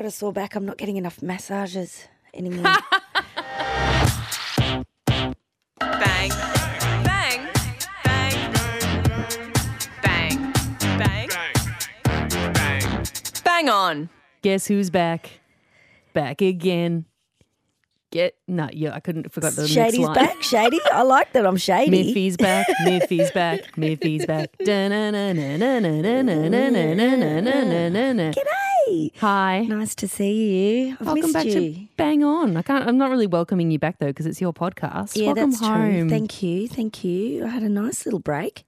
got a sore back. I'm not getting enough massages anymore. Bang. Bang. Bang. Bang. Bang. Bang. Bang on. Guess who's back? Back again. Get no, yeah, I couldn't forgot the Shady's next line. back, Shady. I like that I'm shady. Miffy's back, Miffy's back, Miffy's back. Get G'day. Hi. Nice to see you. I've Welcome back you. to Bang On. I can't I'm not really welcoming you back though because it's your podcast. Yeah, Welcome that's home. true. Thank you. Thank you. I had a nice little break.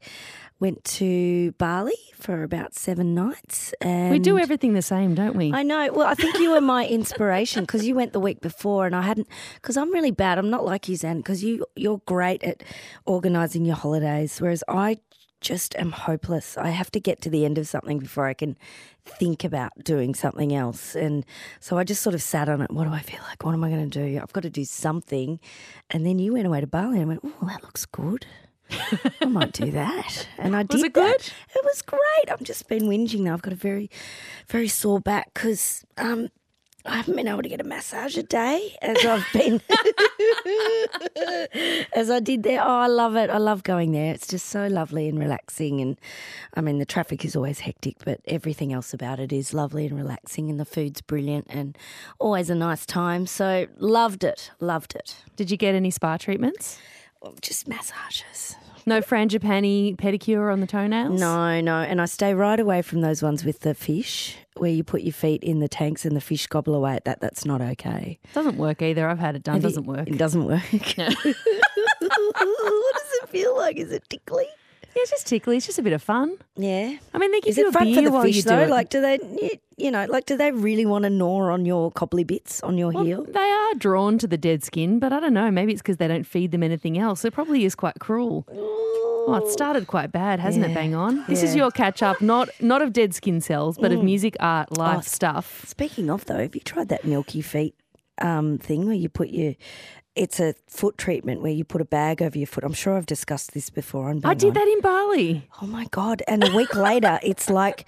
Went to Bali for about seven nights. And we do everything the same, don't we? I know. Well, I think you were my inspiration because you went the week before, and I hadn't. Because I'm really bad. I'm not like you, Zan. Because you you're great at organising your holidays, whereas I just am hopeless. I have to get to the end of something before I can think about doing something else. And so I just sort of sat on it. What do I feel like? What am I going to do? I've got to do something. And then you went away to Bali and I went, oh, that looks good. I might do that. And I did. Was it that. good? It was great. I've just been whinging now. I've got a very, very sore back because um, I haven't been able to get a massage a day as I've been, as I did there. Oh, I love it. I love going there. It's just so lovely and relaxing. And I mean, the traffic is always hectic, but everything else about it is lovely and relaxing. And the food's brilliant and always a nice time. So loved it. Loved it. Did you get any spa treatments? Well, just massages. No frangipani pedicure on the toenails? No, no. And I stay right away from those ones with the fish where you put your feet in the tanks and the fish gobble away at that. That's not okay. Doesn't work either. I've had it done. Have Doesn't work. It doesn't work. what does it feel like? Is it tickly? Yeah, it's just tickly. It's just a bit of fun. Yeah. I mean, they give Is you it a fun beer for the fish do though? it. Like, do they, you know, like, do they really want to gnaw on your cobbly bits on your Well, heel? they are drawn to the dead skin, but I don't know. Maybe it's because they don't feed them anything else. It probably is quite cruel. Oh, it started quite bad, hasn't it? Yeah. Bang on. This is your catch up, not not of dead skin cells, but of music, art, life Oh, stuff. Speaking of though, have you tried that Milky Feet um, thing where you put your? It's a foot treatment where you put a bag over your foot. I'm sure I've discussed this before on. I did On. that in Bali. Oh my god! And a week later, it's like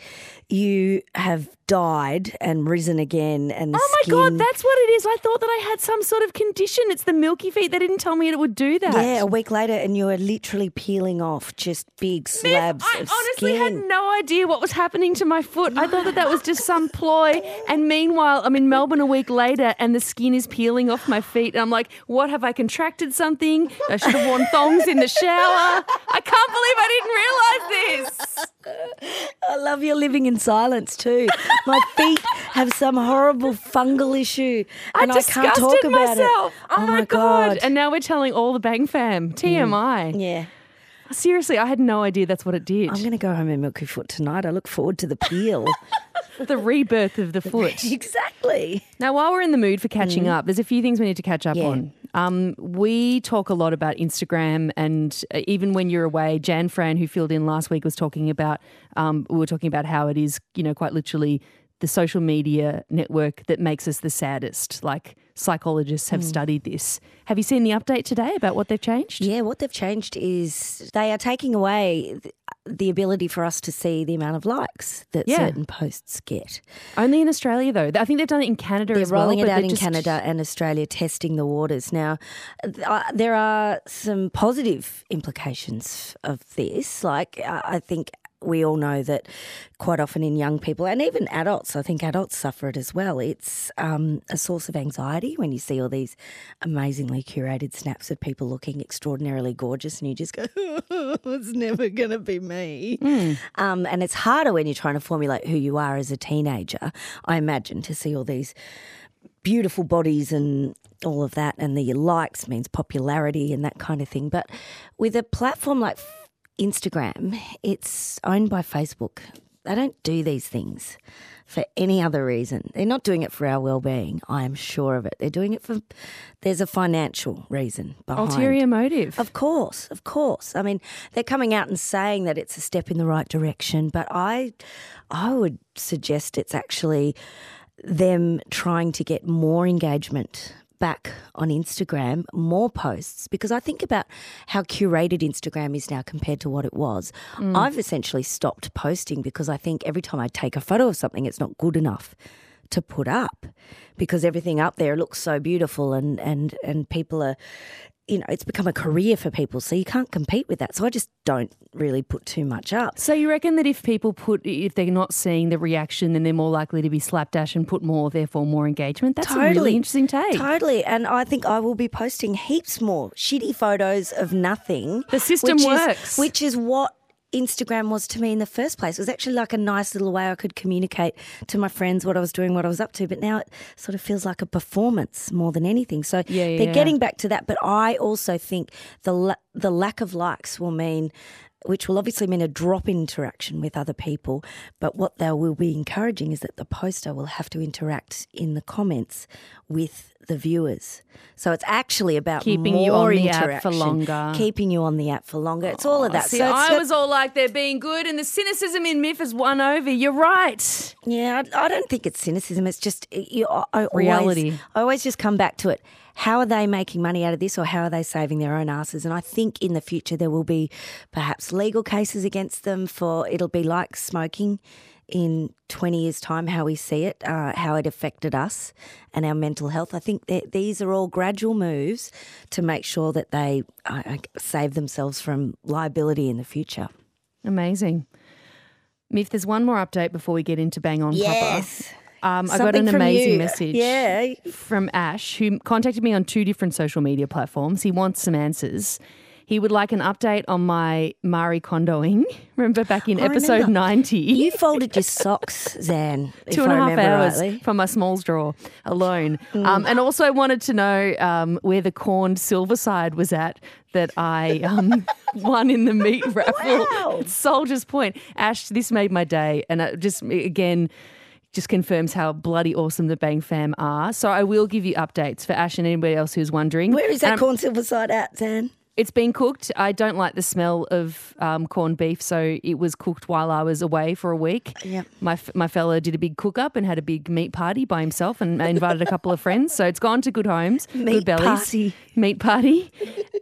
you have died and risen again, and Oh my skin. god, that's what it is. I thought that I had some sort of condition. It's the milky feet. They didn't tell me it would do that. yeah, a week later, and you are literally peeling off just big slabs I of honestly skin. had no idea what was happening to my foot. I thought that that was just some ploy. And meanwhile, I'm in Melbourne a week later and the skin is peeling off my feet. And I'm like, what have I contracted something? I should have worn thongs in the shower. I can't believe I didn't realize this. I love your living in silence too. My feet have some horrible fungal issue, and I, disgusted can't talk about myself. it. Oh, my god. And now we're telling all the Bang fam. Mm. TMI. yeah, Seriously, I had no idea that's what it did. I'm going to go home in Milky Foot tonight. I look forward to the peel. the rebirth of the foot. exactly. Now, while we're in the mood for catching mm. up, there's a few things we need to catch up Yeah. on. Um, we talk a lot about Instagram, and uh, even when you're away, Jan Fran, who filled in last week, was talking about. Um, we were talking about how it is, you know, quite literally the social media network that makes us the saddest. Like psychologists have studied this. Have you seen the update today about what they've changed? Yeah, what they've changed is they are taking away the ability for us to see the amount of likes that Yeah. certain posts get. Only in Australia, though. I think they've done it in Canada They're as well. rolling it out in just- Canada and Australia, testing the waters. Now, th- uh, there are some positive implications of this. Like, uh, I think we all know that quite often in young people and even adults, I think adults suffer it as well. It's um, a source of anxiety when you see all these amazingly curated snaps of people looking extraordinarily gorgeous and you just go, it's never going to be me. Um, and it's harder when you're trying to formulate who you are as a teenager, I imagine, to see all these beautiful bodies and all of that, and the likes means popularity and that kind of thing. But with a platform like Instagram, it's owned by Facebook. They don't do these things for any other reason. They're not doing it for our well-being. I am sure of it. They're doing it for there's a financial reason behind. Ulterior motive. Of course, of course. I mean, they're coming out and saying that it's a step in the right direction, but I I would suggest it's actually them trying to get more engagement back on Instagram, more posts, because I think about how curated Instagram is now compared to what it was. Mm. I've essentially stopped posting because I think every time I take a photo of something, it's not good enough to put up because everything up there looks so beautiful and and and people are you know it's become a career for people so you can't compete with that so i just don't really put too much up So you reckon that if people put, if they're not seeing the reaction, then they're more likely to be slapdash and put more, therefore more engagement. That's a really interesting take. Totally. And I think I will be posting heaps more shitty photos of nothing. The system which works. Is, which is what Instagram was to me in the first place. It was actually like a nice little way I could communicate to my friends what I was doing, what I was up to. But now it sort of feels like a performance more than anything. So Yeah, yeah, they're yeah. getting back to that. But I also think the la- the lack of likes will mean which will obviously mean a drop in interaction with other people. But what they will be encouraging is that the poster will have to interact in the comments with the viewers. So it's actually about Keeping you on the app for longer. keeping you on the app for longer. It's all of that. Oh, see, so I was all like, they're being good, and the cynicism in Myf has won over. You're right. Yeah, I, I don't think it's cynicism. It's just you, I, I Reality. Always, I always just come back to it. How are they making money out of this, or how are they saving their own asses? And I think in the future there will be perhaps legal cases against them for it'll be like smoking in 20 years' time, how we see it, uh, how it affected us and our mental health. I think that these are all gradual moves to make sure that they uh, uh, save themselves from liability in the future. Amazing. Myf, there's one more update before we get into Bang On Papa. Um, I got an amazing you. message Yeah. from Ash, who contacted me on two different social media platforms. He wants some answers. He would like an update on my Marie Kondoing. Remember back in I episode remember. 90? You folded your socks, Zan. if two and I a half hours rightly. from my smalls drawer alone. Mm. Um, and also wanted to know um, where the corned silver side was at that I um, won in the meat raffle Wow. Soldier's Point. Ash, this made my day. And it just, again, just confirms how bloody awesome the Bang fam are. So I will give you updates for Ash and anybody else who's wondering. Where is that Um, corn silver side at, Zan? It's been cooked. I don't like the smell of um, corned beef, so it was cooked while I was away for a week. Yep. My f- my fella did a big cook up and had a big meat party by himself, and invited a couple of friends. So it's gone to good homes, Meat good bellies, party. meat party.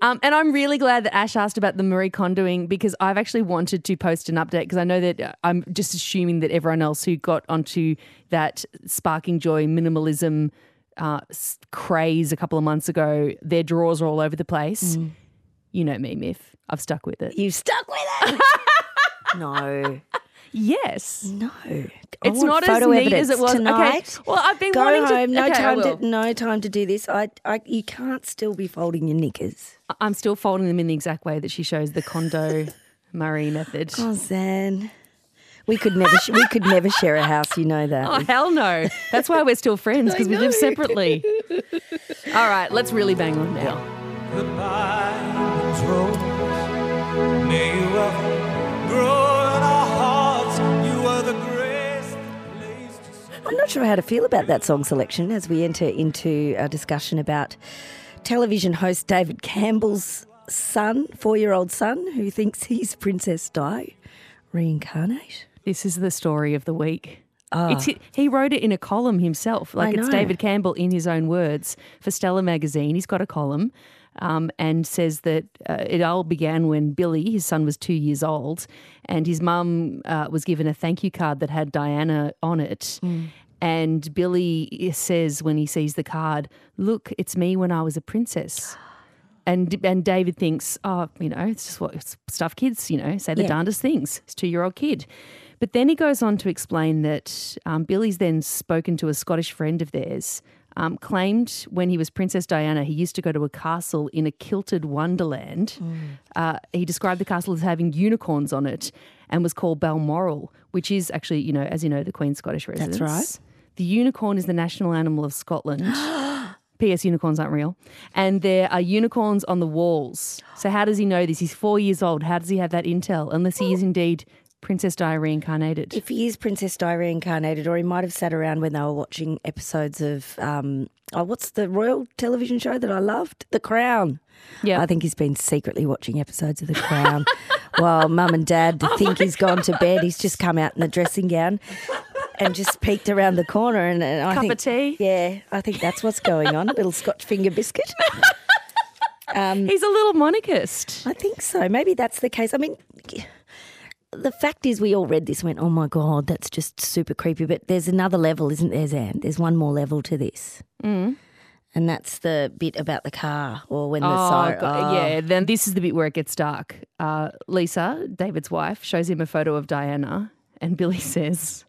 Um, and I'm really glad that Ash asked about the Marie Kondoing because I've actually wanted to post an update because I know that uh, I'm just assuming that everyone else who got onto that sparking joy minimalism uh, craze a couple of months ago, their drawers are all over the place. Mm. You know me, Myf. I've stuck with it. You stuck with it? no, Yes. no. I It's want not as neat as it was. Tonight. Okay. Well, I've been Go wanting to. home. No okay, time will. to. No time to do this. I, I. You can't still be folding your knickers. I'm still folding them in the exact way that she shows the condo Murray method. Oh, Zan. We could never. sh- we could never share a house. You know that. Oh, hell no. That's why we're still friends because we live separately. All right, let's really bang on now. Goodbye, rose. May you ever grow in our hearts. You are the greatest place to see. I'm not sure how to feel about that song selection as we enter into a discussion about television host David Campbell's son, four-year-old son, who thinks he's Princess Di reincarnate. This is the story of the week. It's, he wrote it in a column himself. Like Ah. I it's know. David Campbell in his own words for Stella magazine. He's got a column um, and says that uh, it all began when Billy, his son, was two years old, and his mum uh, was given a thank you card that had Diana on it. Hmm. And Billy says when he sees the card, "Look, it's me when I was a princess." And and David thinks, oh, you know, it's just what it's stuff kids, you know, say the Yeah. darndest things. It's two year old kid. But then he goes on to explain that um, Billy's then spoken to a Scottish friend of theirs, um, claimed when he was Princess Diana, he used to go to a castle in a kilted wonderland. Uh, he described the castle as having unicorns on it and was called Balmoral, which is actually, you know, as you know, the Queen's Scottish residence. That's right. The unicorn is the national animal of Scotland. P.S. Unicorns aren't real. And there are unicorns on the walls. So, how does he know this? He's four years old. How does he have that intel? Unless he is indeed Princess Di reincarnated. If he is Princess Di reincarnated, or he might have sat around when they were watching episodes of, um, oh, what's the royal television show that I loved? The Crown. Yeah. I think he's been secretly watching episodes of The Crown while mum and dad think he's gone to bed. He's just come out in a dressing gown and just peeked around the corner. And, and I Cup think, of tea? Yeah, I think that's what's going on. A little Scotch finger biscuit. He's a little monarchist. I think so. Maybe that's the case. I mean, the fact is, we all read this and went, oh my God, that's just super creepy. But there's another level, isn't there, Zan? There's one more level to this. Mm. And that's the bit about the car or when the Oh, siren. God, yeah. Then this is the bit where it gets dark. Uh, Lisa, David's wife, shows him a photo of Diana, and Billy says,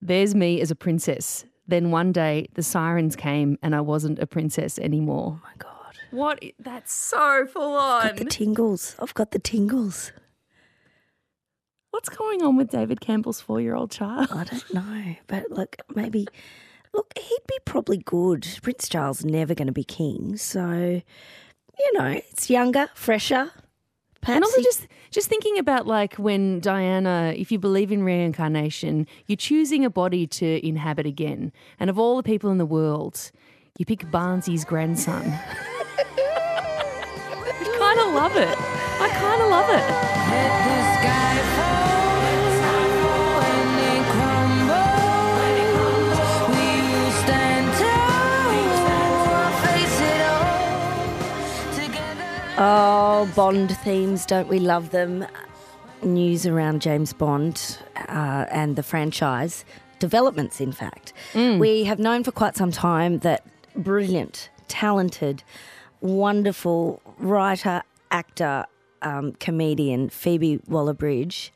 There's me as a princess. Then one day the sirens came and I wasn't a princess anymore. Oh my God. What? That's so full Got the tingles. I've got the tingles. What's going on with David Campbell's four year old child? I don't know. But look, maybe, look, he'd be probably good. Prince Charles never going to be king. So, you know, it's younger, fresher. Perhaps And also he- just just thinking about like when Diana, if you believe in reincarnation, you're choosing a body to inhabit again. And of all the people in the world, you pick Barnesy's grandson. Kind of love it. I kind of love it. Oh, Bond themes, don't we love them? News around James Bond uh, and the franchise, developments, in fact. We have known for quite some time that brilliant, talented, wonderful writer, actor, um, comedian Phoebe Waller Bridge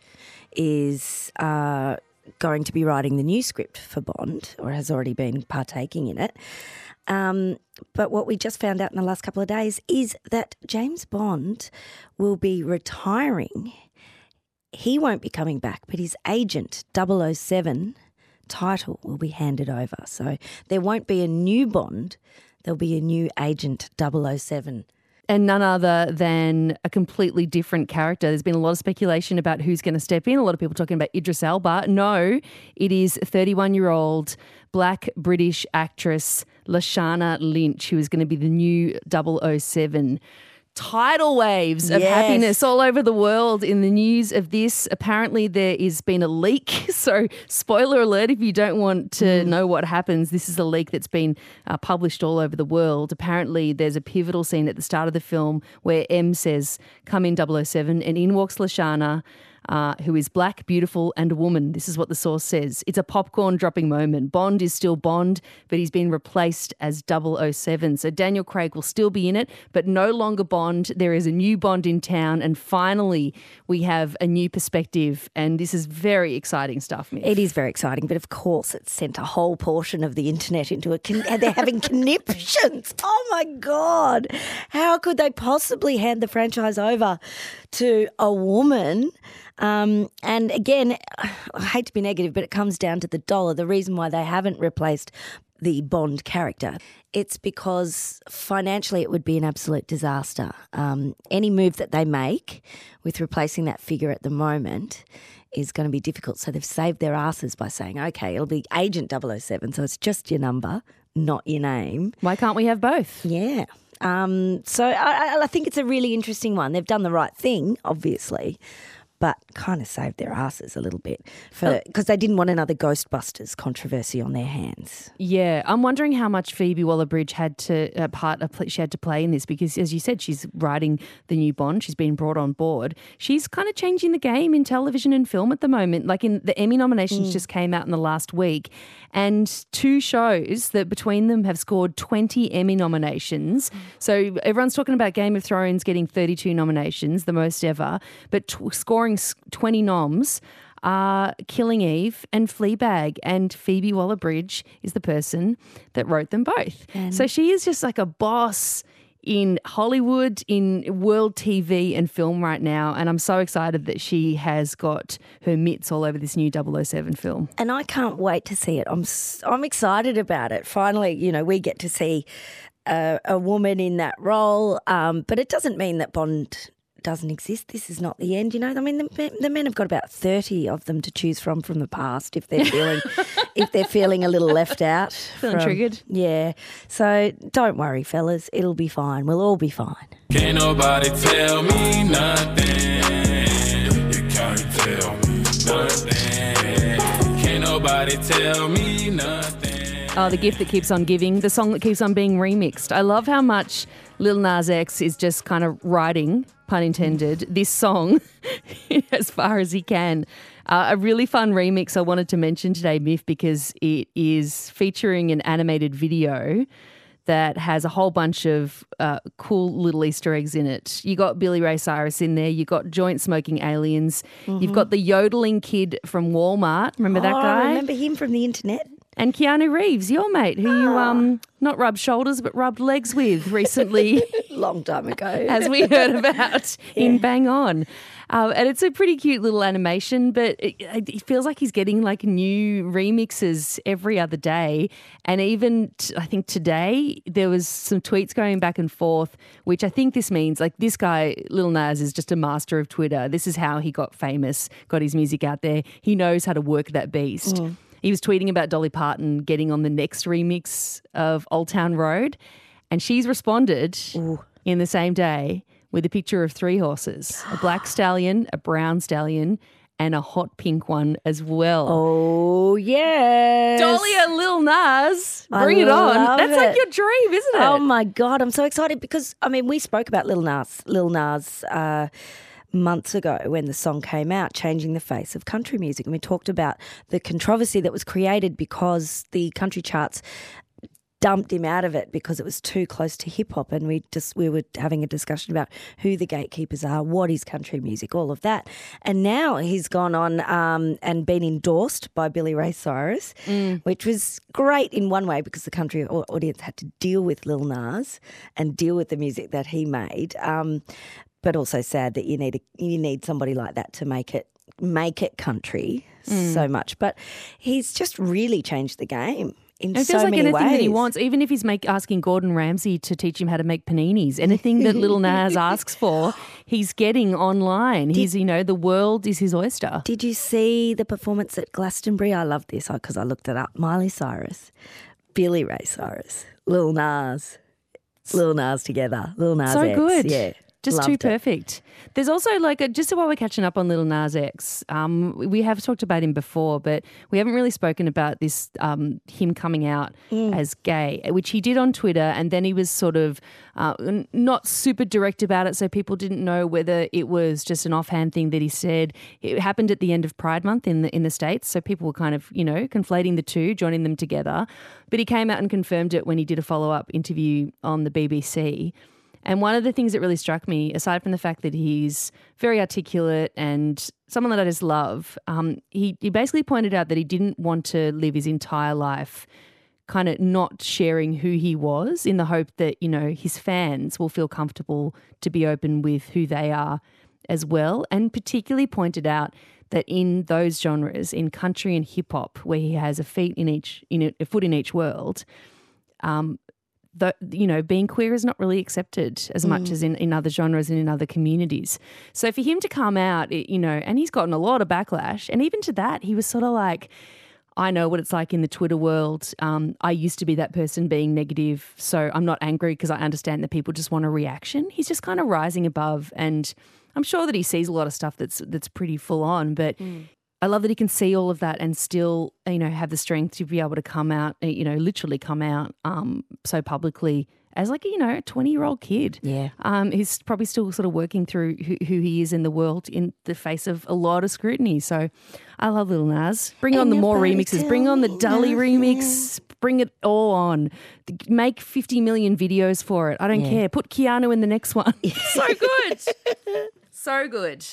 is uh, going to be writing the new script for Bond, or has already been partaking in it. Um, but what we just found out in the last couple of days is that James Bond will be retiring. He won't be coming back, but his agent, 007 title, will be handed over. So there won't be a new Bond, there'll be a new agent, 007. And none other than a completely different character. There's been a lot of speculation about who's going to step in. A lot of people talking about Idris Elba. No, it is 31 year old black British actress Lashana Lynch, who is going to be the new 007. Tidal waves of Yes. happiness all over the world in the news of this. Apparently, there is been a leak. So, spoiler alert if you don't want to know what happens, this is a leak that's been uh, published all over the world. Apparently, there's a pivotal scene at the start of the film where M says, Come in 007, and in walks Lashana. Uh, who is black, beautiful, and a woman. This is what the source says. It's a popcorn dropping moment. Bond is still Bond, but he's been replaced as 007. So Daniel Craig will still be in it, but no longer Bond. There is a new Bond in town, and finally, we have a new perspective. And this is very exciting stuff. It is very exciting, but of course, it's sent a whole portion of the internet into a. Con- they're having conniptions. Oh my God. How could they possibly hand the franchise over to a woman? Um, and again, I hate to be negative, but it comes down to the dollar. The reason why they haven't replaced the Bond character. It's because financially it would be an absolute disaster. Um, any move that they make with replacing that figure at the moment is going to be difficult. So they've saved their asses by saying, okay, it'll be Agent 007. So it's just your number, not your name. Why can't we have both? Yeah. Um, so I, I- I think it's a really interesting one. They've done the right thing, obviously, but kind of saved their asses a little bit for um, because they didn't want another Ghostbusters controversy on their hands. Yeah, I'm wondering how much Phoebe Waller-Bridge had to uh, part uh, of she had to play in this because, as you said, she's writing the new Bond. She's been brought on board. She's kind of changing the game in television and film at the moment. Like in the Emmy nominations mm. just came out in the last week, and two shows that between them have scored 20 Emmy nominations. Mm. So everyone's talking about Game of Thrones getting 32 nominations, the most ever, but t- scoring s- 20 noms are Killing Eve and Fleabag. And Phoebe Waller Bridge is the person that wrote them both. so she is just like a boss in Hollywood, in world TV and film right now. And I'm so excited that she has got her mitts all over this new 007 film. and I can't wait to see it. I'm I'm excited about it. Finally, you know, we get to see a, a woman in that role, um, but it doesn't mean that Bond doesn't exist. This is not the end. You know, I mean, the, men- the men have got about thirty of them to choose from from the past if they're feeling if they're feeling a little left out, Feeling from- triggered? Yeah. So don't worry, fellas. It'll be fine. We'll all be fine. Can't nobody tell me nothing. You can't tell me nothing. Can't nobody tell me nothing. Oh, the gift that keeps on giving, the song that keeps on being remixed. I love how much Lil Nas X is just kind of writing, pun intended, this song as far as he can. Uh, a really fun remix I wanted to mention today, Myf, because it is featuring an animated video that has a whole bunch of uh, cool little Easter eggs in it. You got Billy Ray Cyrus in there. You got joint smoking aliens. You've got the yodeling kid from Walmart. Remember that oh, guy? remember him from the internet? And Keanu Reeves, your mate, who you um not rubbed shoulders but rubbed legs with recently, Long time ago. as we heard about in Bang On. Uh, and it's a pretty cute little animation, but it, it feels like he's getting like new remixes every other day. And even t- I think today there was some tweets going back and forth, which I think this means like this guy Lil Nas is just a master of Twitter. This is how he got famous, got his music out there. He knows how to work that beast. He was tweeting about Dolly Parton getting on the next remix of Old Town Road, and she's responded in the same day with a picture of three horses a black stallion, a brown stallion, and a hot pink one as well. Oh, yes. Dolly and Lil Nas, I bring it on. That's like your dream, isn't it? Oh my god, I'm so excited because I mean we spoke about Lil Nas, Lil Nas uh, months ago when the song came out, changing the face of country music, and we talked about the controversy that was created because the country charts dumped him out of it because it was too close to hip hop. And we just we were having a discussion about who the gatekeepers are what is country music all of that. And now he's gone on um, and been endorsed by Billy Ray Cyrus which was great in one way because the country audience had to deal with Lil Nas and deal with the music that he made. Um, but also sad that you need a, you need somebody like that to make it make it country so mm. much but he's just really changed the game in It so feels like anything ways. that he wants, even if he's make, asking Gordon Ramsay to teach him how to make paninis, anything that Little Nas asks for, he's getting online. He's, you know, the world is his oyster. Did you see the performance at Glastonbury? I love this because I looked it up. Miley Cyrus, Billy Ray Cyrus, Lil Nas, Lil Nas together. Lil Nas so X. good. Yeah. Just loved too it. perfect. There's also like a, just while we're catching up on Little Nas X, um, we have talked about him before, but we haven't really spoken about this um, him coming out Mm. as gay, which he did on Twitter, and then he was sort of uh, not super direct about it, so people didn't know whether it was just an offhand thing that he said. It happened at the end of Pride Month in the in the states, so people were kind of you know conflating the two, joining them together. But he came out and confirmed it when he did a follow up interview on the BBC. And one of the things that really struck me, aside from the fact that he's very articulate and someone that I just love, um, he, he basically pointed out that he didn't want to live his entire life kind of not sharing who he was in the hope that, you know, his fans will feel comfortable to be open with who they are as well. And particularly pointed out that in those genres, in country and hip hop, where he has a feet in each, in a, a foot in each world, the, you know, being queer is not really accepted as much as in, in other genres and in other communities. So for him to come out, it- you know, and he's gotten a lot of backlash, and even to that, he was sort of like, I know what it's like in the Twitter world. Um, I used to be that person being negative, so I'm not angry because I understand that people just want a reaction. He's just kind of rising above, and I'm sure that he sees a lot of stuff that's that's pretty full on, but. I love that he can see all of that and still, you know, have the strength to be able to come out, uh, you know, literally come out um, so publicly as like, you know, a 20 year old kid. Yeah. Um, he's probably still sort of working through who, who he is in the world in the face of a lot of scrutiny. So I love Little Nas. Bring on the more remixes. Bring on the Dolly remix. Bring it all on. Make 50 million videos for it. I don't Yeah. care. Put Keanu in the next one. so good. so good.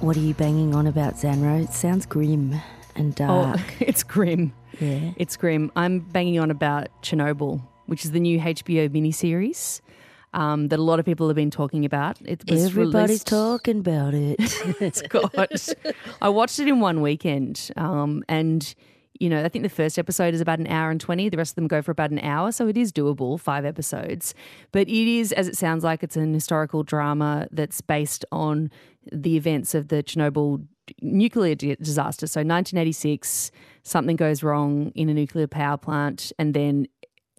What are you banging on about, Zan Rowe? It sounds grim and dark. Oh, it's grim. Yeah. It's grim. I'm banging on about Chernobyl, which is the new HBO miniseries um, that a lot of people have been talking about. It was Everybody's released- talking about it. It's God. I watched it in one weekend, um, and you know, I think the first episode is about an hour and twenty. The rest of them go for about an hour, so it is doable. Five episodes, but it is, as it sounds like, it's an historical drama that's based on the events of the Chernobyl nuclear di- disaster. So, 1986, something goes wrong in a nuclear power plant, and then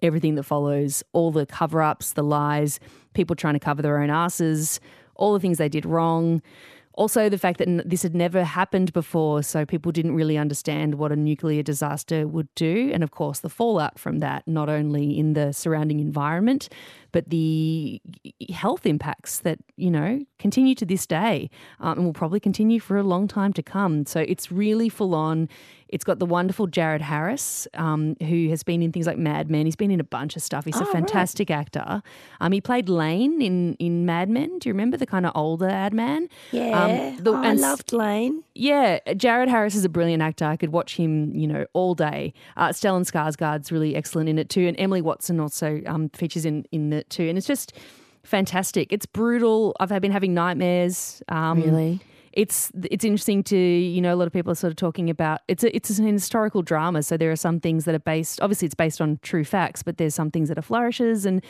everything that follows, all the cover ups, the lies, people trying to cover their own asses, all the things they did wrong. Also, the fact that this had never happened before, so people didn't really understand what a nuclear disaster would do. And of course, the fallout from that, not only in the surrounding environment, but the health impacts that, you know, continue to this day um, and will probably continue for a long time to come. So it's really full on. It's got the wonderful Jared Harris, um, who has been in things like Mad Men. He's been in a bunch of stuff. He's a fantastic actor. Um, he played Lane in in Mad Men. Do you remember the kind of older ad man? Yeah, Um, the- I and s- loved Lane. Yeah, Jared Harris is a brilliant actor. I could watch him, you know, all day. Uh, Stellan Skarsgård's really excellent in it too, and Emily Watson also um, features in in it too. And it's just fantastic. It's brutal. I've been having nightmares. Um, Really? it's it's interesting to you know a lot of people are sort of talking about it's a, it's an historical drama so there are some things that are based obviously it's based on true facts but there's some things that are flourishes and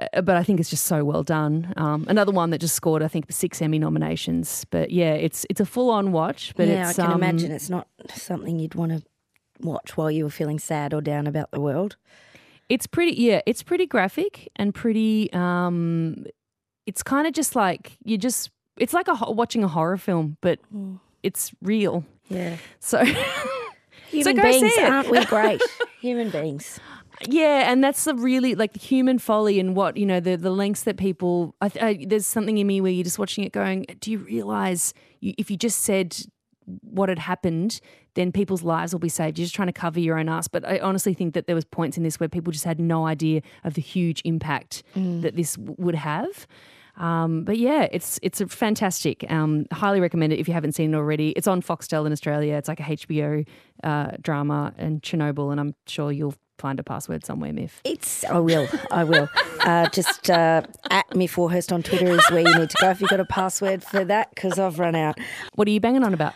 uh, but I think it's just so well done. Um, another one that just scored, I think, six Emmy nominations. But yeah, it's it's a full on watch. But yeah, I can um, imagine it's not something you'd want to watch while you were feeling sad or down about the world. It's pretty, yeah, it's pretty graphic and pretty. Um, it's kind of just like you just. It's like a ho- watching a horror film, but it's real. Yeah. So Human go beings, aren't we great? Human beings. yeah, and that's the really like the human folly and what you know the the lengths that people. I, I, there's something in me where you're just watching it, going, "Do you realize you, if you just said what had happened, then people's lives will be saved. You're just trying to cover your own ass. But I honestly think that there was points in this where people just had no idea of the huge impact that this w- would have. Um, but yeah, it's it's a fantastic. Um, highly recommend it if you haven't seen it already. It's on Foxtel in Australia. It's like a HBO uh, drama and Chernobyl, and I'm sure you'll find a password somewhere, Myf. It's. I will. I will. Uh, just uh, at Myf Warhurst on Twitter is where you need to go if you've got a password for that because I've run out. What are you banging on about?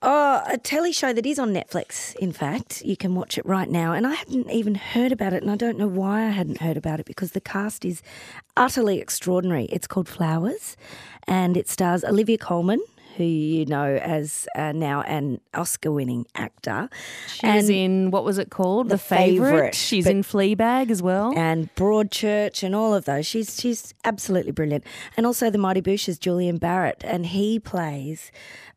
Oh, a telly show that is on Netflix, in fact. You can watch it right now. And I hadn't even heard about it, and I don't know why I hadn't heard about it because the cast is utterly extraordinary. It's called Flowers, and it stars Olivia Colman, who you know as uh, now an Oscar winning actor. She's in what was it called? The Favourite, She's but- in Fleabag as well. and Broadchurch and all of those. She's she's absolutely brilliant. And also the Mighty Boosh's Julian Barratt, and he plays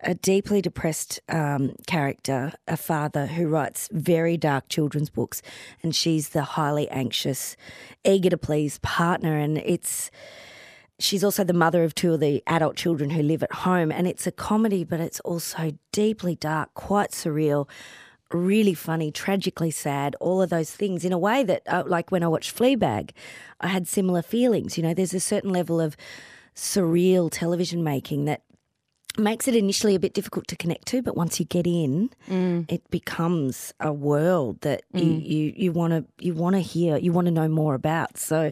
a deeply depressed um, character, a father who writes very dark children's books, and she's the highly anxious, eager to please partner, and it's. She's also the mother of two of the adult children who live at home, and it's a comedy, but it's also deeply dark, quite surreal, really funny, tragically sad, all of those things in a way that, uh, like when I watched Fleabag, I had similar feelings. You know, there's a certain level of surreal television making that makes it initially a bit difficult to connect to, but once you get in, it becomes a world that you you you want to you want to hear, you want to know more about. So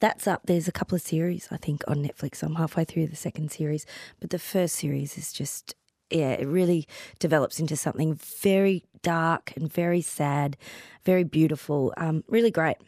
that's up. There's a couple of series I think on Netflix. I'm halfway through the second series, but the first series is just yeah, it really develops into something very dark and very sad, very beautiful. Um, really great.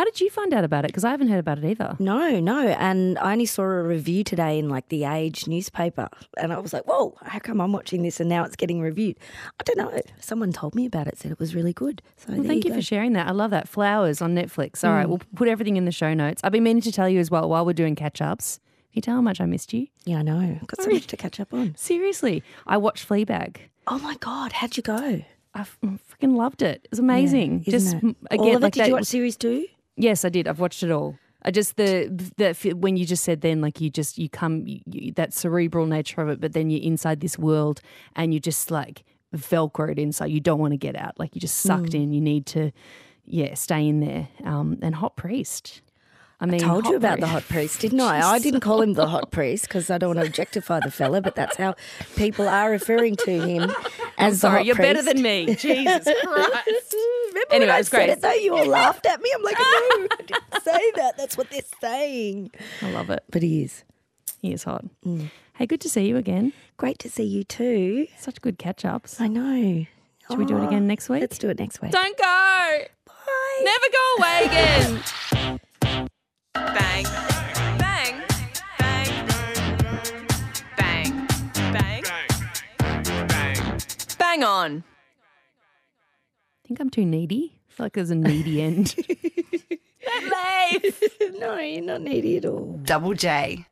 How did you find out about it? Because I haven't heard about it either. No, no. And I only saw a review today in like the Age newspaper. And I was like, whoa, how come I'm watching this and now it's getting reviewed? I don't know. Someone told me about it, said it was really good. So Well, thank you, go. for sharing that. I love that. Flowers on Netflix. All right, mm. we'll put everything in the show notes. I've been meaning to tell you as well while we're doing catch ups. Can you tell how much I missed you? Yeah, I know. I've got so much to catch up on. Seriously, I watched Fleabag. Oh my God, how'd you go? I mm, freaking loved it. It was amazing. Isn't Just it? again, All of it? like Did that- you watch series two? Yes, I did. I've watched it all. I just the the when you just said then like you just you come you, you, that cerebral nature of it, but then you're inside this world and you just like velcroed inside. You don't want to get out. Like you just sucked Mm. in. You need to yeah stay in there. Um, and Hot Priest. I mean, I Told you about the hot priest, didn't I? I didn't call him the hot priest because I don't want to objectify the fella, but that's how people are referring to him as the Sorry, hot you're better than me. Jesus Christ. Remember Anyway, when I it's great. said it though? You all laughed at me. I'm like, no, I didn't say that. That's what they're saying. I love it. But he is. He is hot. Mm. Hey, good to see you again. Great to see you too. Such good catch ups. I know. Should we do it again next week? Let's do it next week. Don't go. Bye. Never go away again. Bang. Bang. Bang. Bang. Bang. Bang. Bang on. Think I'm too needy Like there's a needy end. no, you're not needy at all. Double J.